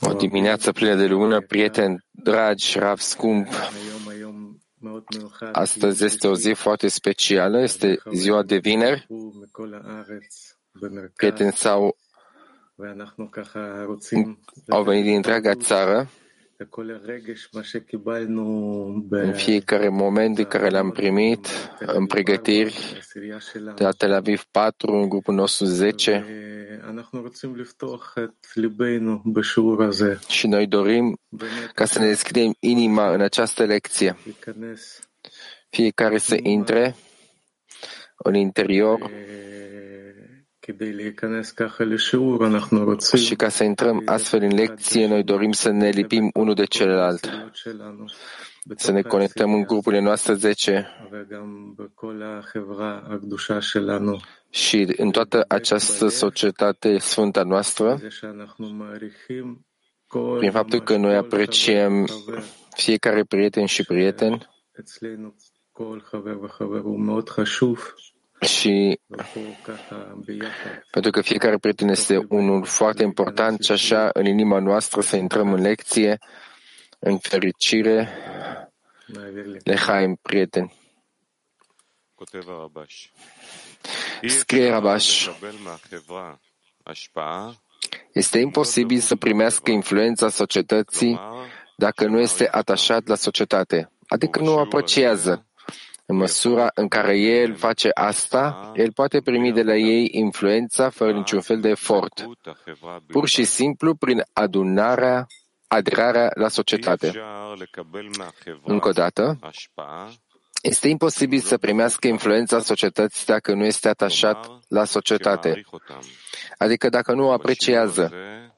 O dimineață plină de lumină, prieteni dragi, Rav scump. Astăzi este o zi foarte specială, este ziua de vineri. Prieteni sau au venit din întreaga țară în fiecare moment de care le-am primit în pregătiri de la Tel Aviv 4, în grupul nostru 10, și noi dorim ca să ne deschidem inima în această lecție. Fiecare să intre în interior și ca să intrăm astfel în lecție, noi dorim să ne lipim unul de celălalt, să ne conectăm în grupurile noastre 10 și în toată această societate sfântă noastră, prin faptul că noi apreciem fiecare prieten și prieten și pentru că fiecare prieten este unul foarte important și așa în inima noastră să intrăm în lecție, în fericire, lehaim, prieteni. Scrie Rabash. Este imposibil să primească influența societății dacă nu este atașat la societate, adică nu o apreciază. În măsura în care el face asta, el poate primi de la ei influența fără niciun fel de efort, pur și simplu prin adunarea, aderarea la societate. Încă o dată, este imposibil să primească influența societății dacă nu este atașat la societate, adică dacă nu o apreciază.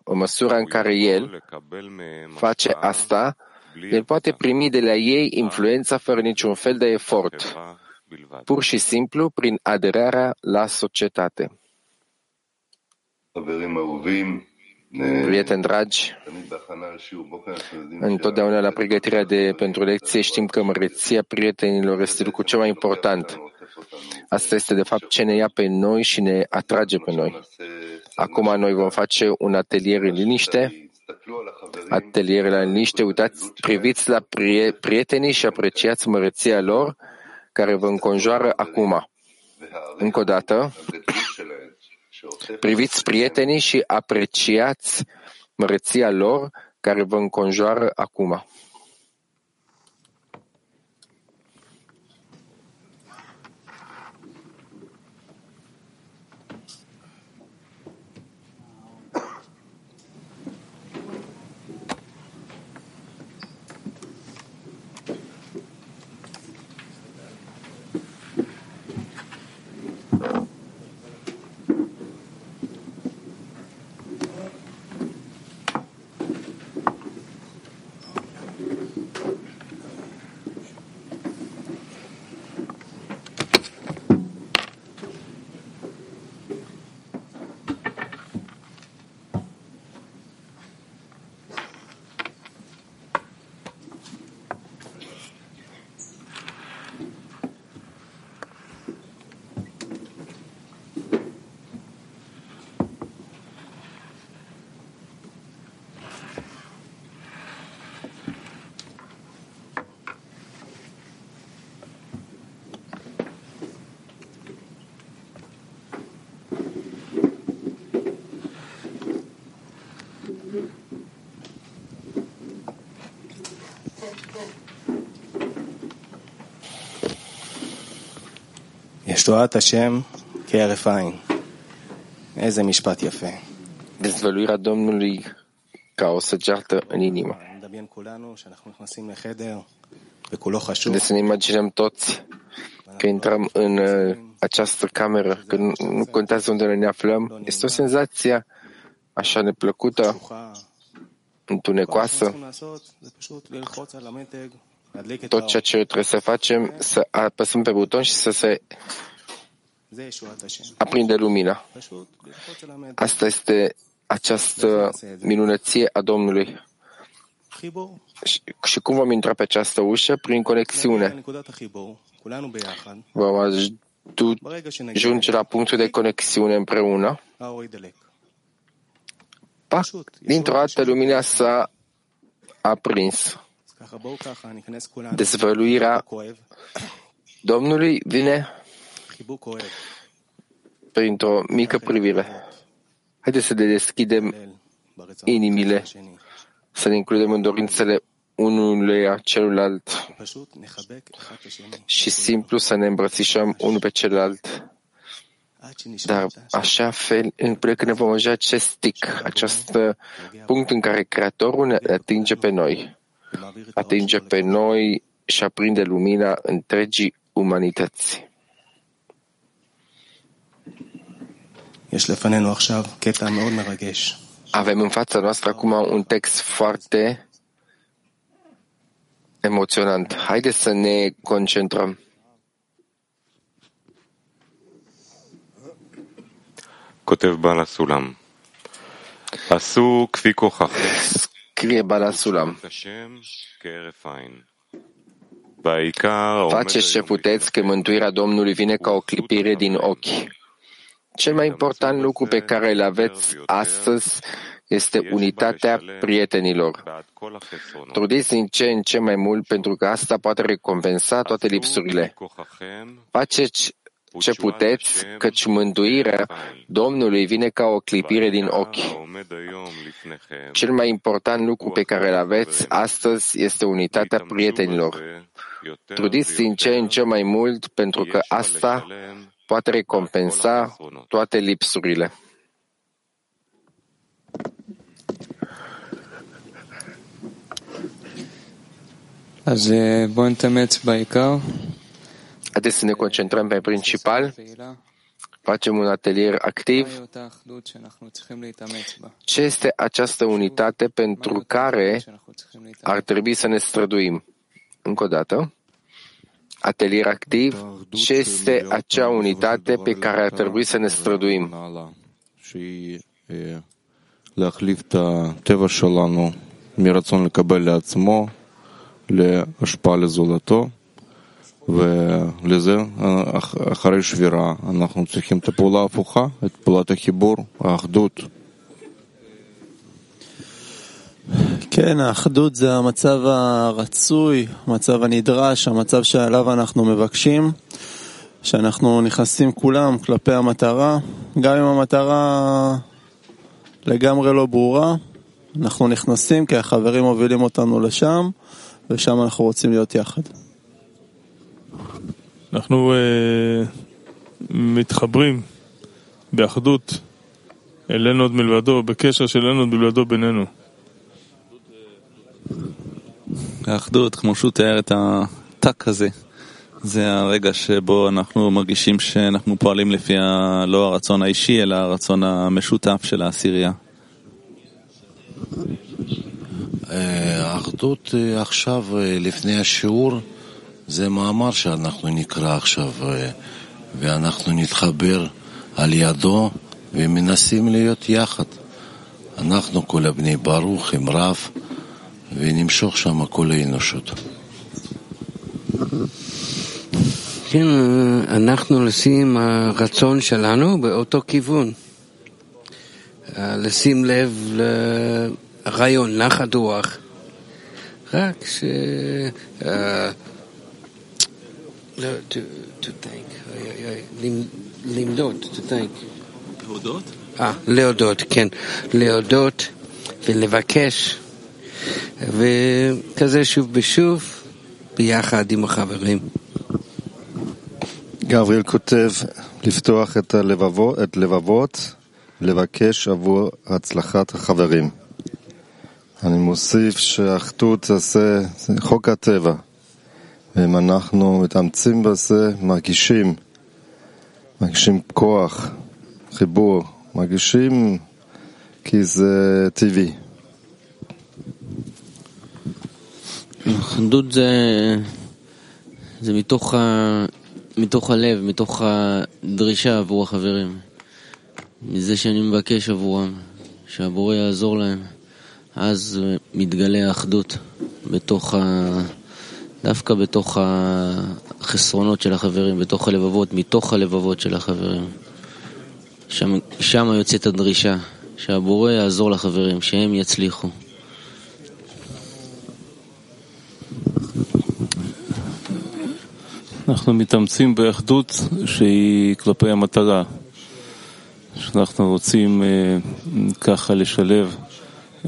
În măsura în care el face asta, el poate primi de la ei influența fără niciun fel de efort, pur și simplu prin aderarea la societate. Prieteni dragi, întotdeauna la pregătirea de pentru lecție știm că măreția prietenilor este lucrul cel mai important. Asta este de fapt ce ne ia pe noi și ne atrage pe noi. Acum noi vom face un atelier în liniște, atelier la liniște, uitați, priviți la prietenii și apreciați măreția lor care vă înconjoară acum. Încă o dată, Priviți prietenii și apreciați măreția lor care vă înconjoară acum. ישועת השם כהרף עין. איזה משפט יפה. Dezvăluirea Domnului ca o săgeată în inimă. נדמיין כולנו שאנחנו נכנסים לחדר וכולו חשוב. Deci să ne imaginăm toți că intrăm în uh, această cameră, că nu, nu contează unde ne aflăm. Este o senzație așa neplăcută, פתוחה. întunecoasă. tot ceea ce trebuie să facem, să apăsăm pe buton și să se aprinde lumina. Asta este această minunăție a Domnului. Și, și cum vom intra pe această ușă? Prin conexiune. Vom ajunge la punctul de conexiune împreună. Pac, dintr-o dată lumina s-a aprins. Dezvăluirea Domnului vine printr-o mică privire. Haideți să le deschidem inimile, să ne includem în dorințele unuia celuilalt și simplu să ne îmbrățișăm unul pe celălalt. Dar așa? fel, până când ne vom ajunge acest tic, acest punct în care Creatorul ne atinge pe noi atinge pe noi și aprinde lumina întregii umanități. Avem în fața noastră acum un text foarte emoționant. Haideți să ne concentrăm. Cotev Bala Sulam. Asu kvi scrie Bala Faceți ce puteți că mântuirea Domnului vine ca o clipire din ochi. Cel mai important lucru pe care îl aveți astăzi este unitatea prietenilor. Trudiți din ce în ce mai mult pentru că asta poate recompensa toate lipsurile. Faceți ce puteți, căci mântuirea Domnului vine ca o clipire din ochi. העומד היום לפניכם. Cel mai important lucru pe care îl aveți astăzi este unitatea התעמדו prietenilor. בזה יותר Trudiți din ce în ce mai mult pentru că ויש בה asta לשלם poate recompensa toate lipsurile. אז אה, בואו נתאמץ בעיקר. Haideți să ne concentrăm pe principal, פעילה. facem un atelier activ. מהי אותה אחדות שאנחנו צריכים להתאמץ בה? Ce este această unitate pentru מהי אותה care אחדות שאנחנו צריכים להתאמץ ar trebui să ne străduim? Încă o dată. Atelier activ. Ce este acea unitate pe care ar trebui să ne străduim? שהיא אה, להחליף את הטבע שלנו מרצון לקבל לעצמו להשפעה לזולתו ולזה אה, אח- אחרי שבירה אנחנו צריכים את הפעולה ההפוכה, את פעולת החיבור, האחדות. כן, האחדות זה המצב הרצוי, המצב הנדרש, המצב שעליו אנחנו מבקשים, שאנחנו נכנסים כולם כלפי המטרה, גם אם המטרה לגמרי לא ברורה, אנחנו נכנסים כי החברים מובילים אותנו לשם, ושם אנחנו רוצים להיות יחד. אנחנו אה, מתחברים באחדות אלינו עוד מלבדו, בקשר של אלינו עוד מלבדו בינינו. האחדות, כמו שהוא תיאר את הטאק הזה, זה הרגע שבו אנחנו מרגישים שאנחנו פועלים לפי ה... לא הרצון האישי, אלא הרצון המשותף של העשירייה. אה, האחדות אה, עכשיו, לפני השיעור, זה מאמר שאנחנו נקרא עכשיו, אה, ואנחנו נתחבר על ידו ומנסים להיות יחד. אנחנו כל הבני ברוך עם רב, ונמשוך שם כל האנושות. כן, אנחנו לשים הרצון שלנו באותו כיוון. לשים לב לרעיון, נחת רוח. רק ש... לא, to, to thank, למדוד, to thank. להודות? אה, להודות, כן. להודות ולבקש, וכזה שוב ושוב, ביחד עם החברים. גבריאל כותב לפתוח את הלבבות, את לבבות, לבקש עבור הצלחת החברים. אני מוסיף שהאחדות זה חוק הטבע, ואם אנחנו מתאמצים בזה, מרגישים, מרגישים כוח, חיבור, מרגישים כי זה טבעי. אחדות זה, זה מתוך, ה, מתוך הלב, מתוך הדרישה עבור החברים. מזה שאני מבקש עבורם, שהבורא יעזור להם. אז מתגלה האחדות בתוך ה... דווקא בתוך החסרונות של החברים, בתוך הלבבות, מתוך הלבבות של החברים. שם, שם יוצאת הדרישה, שהבורא יעזור לחברים, שהם יצליחו. אנחנו מתאמצים באחדות שהיא כלפי המטרה, שאנחנו רוצים אה, ככה לשלב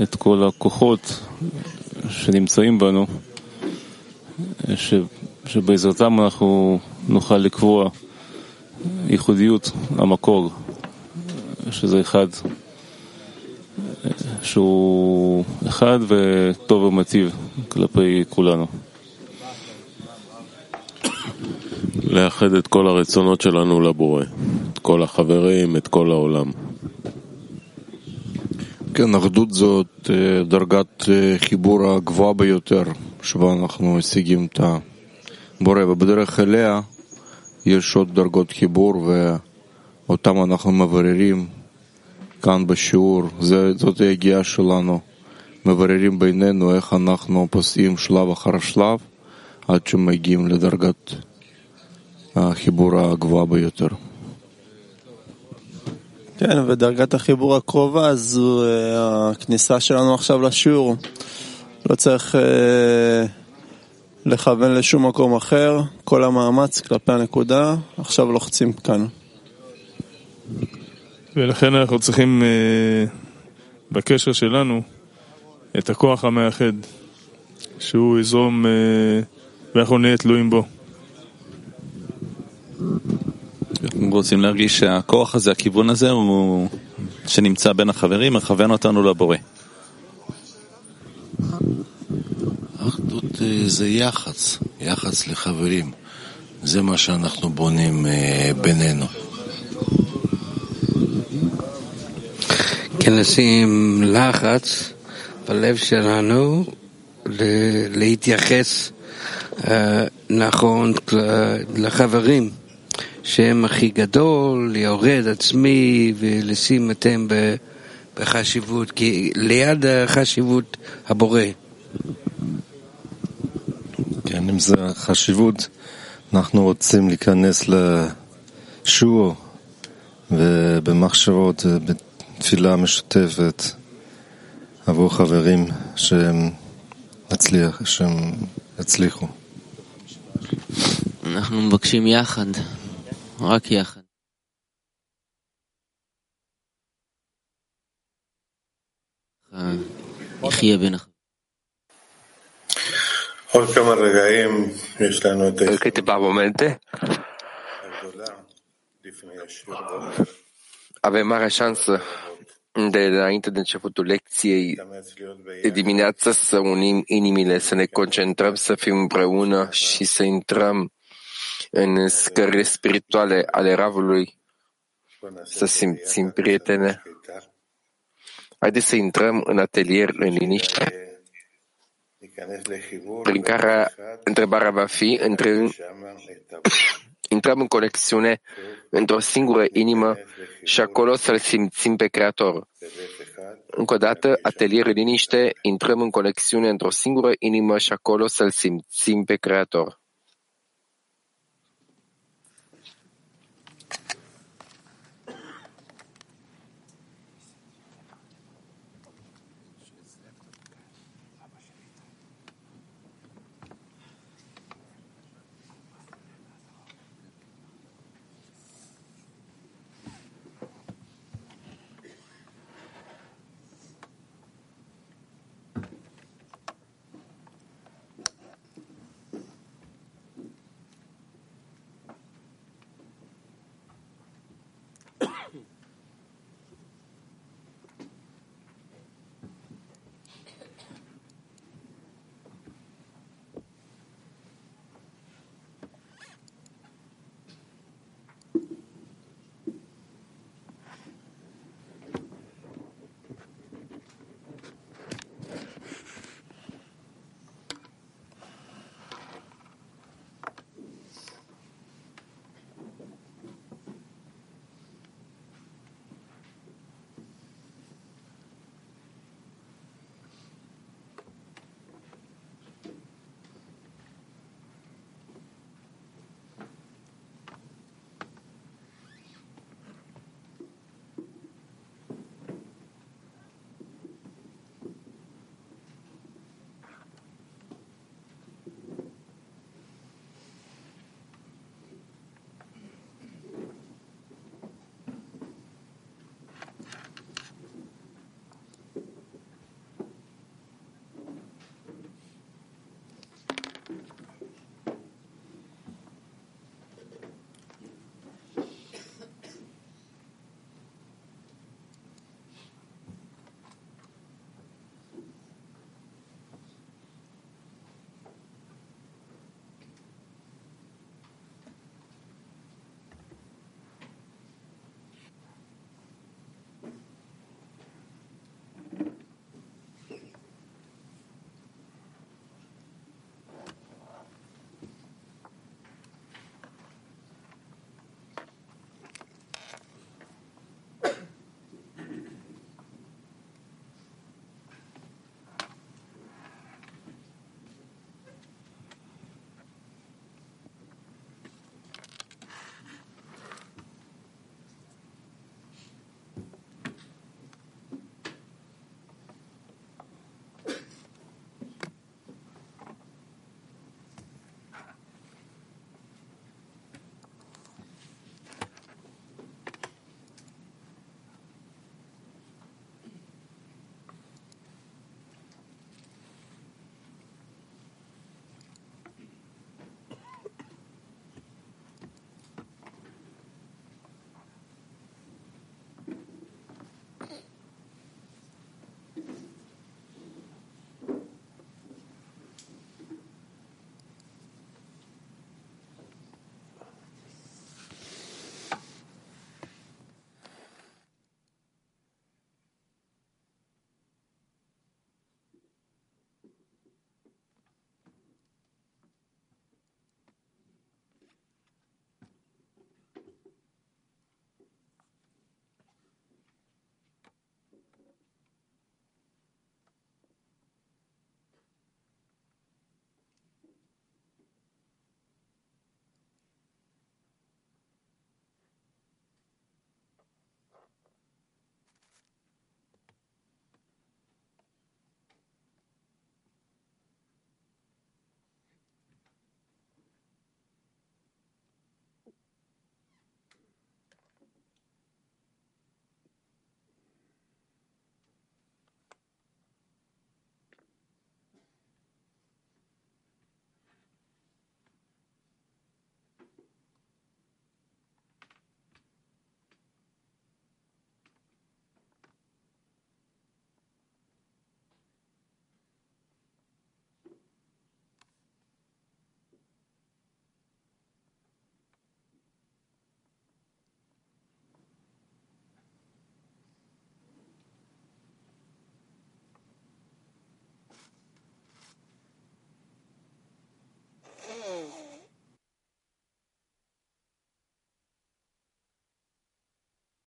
את כל הכוחות שנמצאים בנו, ש, שבעזרתם אנחנו נוכל לקבוע ייחודיות המקור, שזה אחד, שהוא אחד וטוב ומטיב כלפי כולנו. לאחד את כל הרצונות שלנו לבורא, את כל החברים, את כל העולם. כן, אחדות זאת דרגת חיבור הגבוהה ביותר שבה אנחנו משיגים את הבורא, ובדרך אליה יש עוד דרגות חיבור ואותם אנחנו מבררים כאן בשיעור, זה, זאת היגיעה שלנו, מבררים בינינו איך אנחנו פוסעים שלב אחר שלב עד שמגיעים לדרגת החיבור הגבוהה ביותר. כן, ודרגת החיבור הקרובה זו הכניסה שלנו עכשיו לשיעור. לא צריך אה, לכוון לשום מקום אחר, כל המאמץ כלפי הנקודה, עכשיו לוחצים כאן. ולכן אנחנו צריכים אה, בקשר שלנו את הכוח המאחד, שהוא יזרום אה, ואנחנו נהיה תלויים בו. אנחנו רוצים להרגיש שהכוח הזה, הכיוון הזה, הוא שנמצא בין החברים, מכוון אותנו לבורא. אחדות זה יח"צ, יח"צ לחברים. זה מה שאנחנו בונים בינינו. כן, לשים לחץ בלב שלנו להתייחס נכון לחברים. שהם הכי גדול, ליורד עצמי ולשים אתם בחשיבות, כי ליד החשיבות הבורא. כן, אם זה חשיבות, אנחנו רוצים להיכנס לשיעור ובמחשבות, בתפילה משותפת עבור חברים שהם יצליח, שהם יצליחו. אנחנו מבקשים יחד. רק יחד. יחיה בין החברים. עוד כמה רגעים יש לנו את câteva momente avem marea șansă de înainte de începutul lecției de dimineață să unim inimile, să ne concentrăm, să fim împreună și să intrăm în scările spirituale ale Ravului, să simțim prietene. Haideți să intrăm în atelier în liniște, prin care întrebarea va fi, între, intrăm în conexiune într-o singură inimă și acolo să-L simțim pe Creator. Încă o dată, atelier în liniște, intrăm în conexiune într-o singură inimă și acolo să-L simțim pe Creator.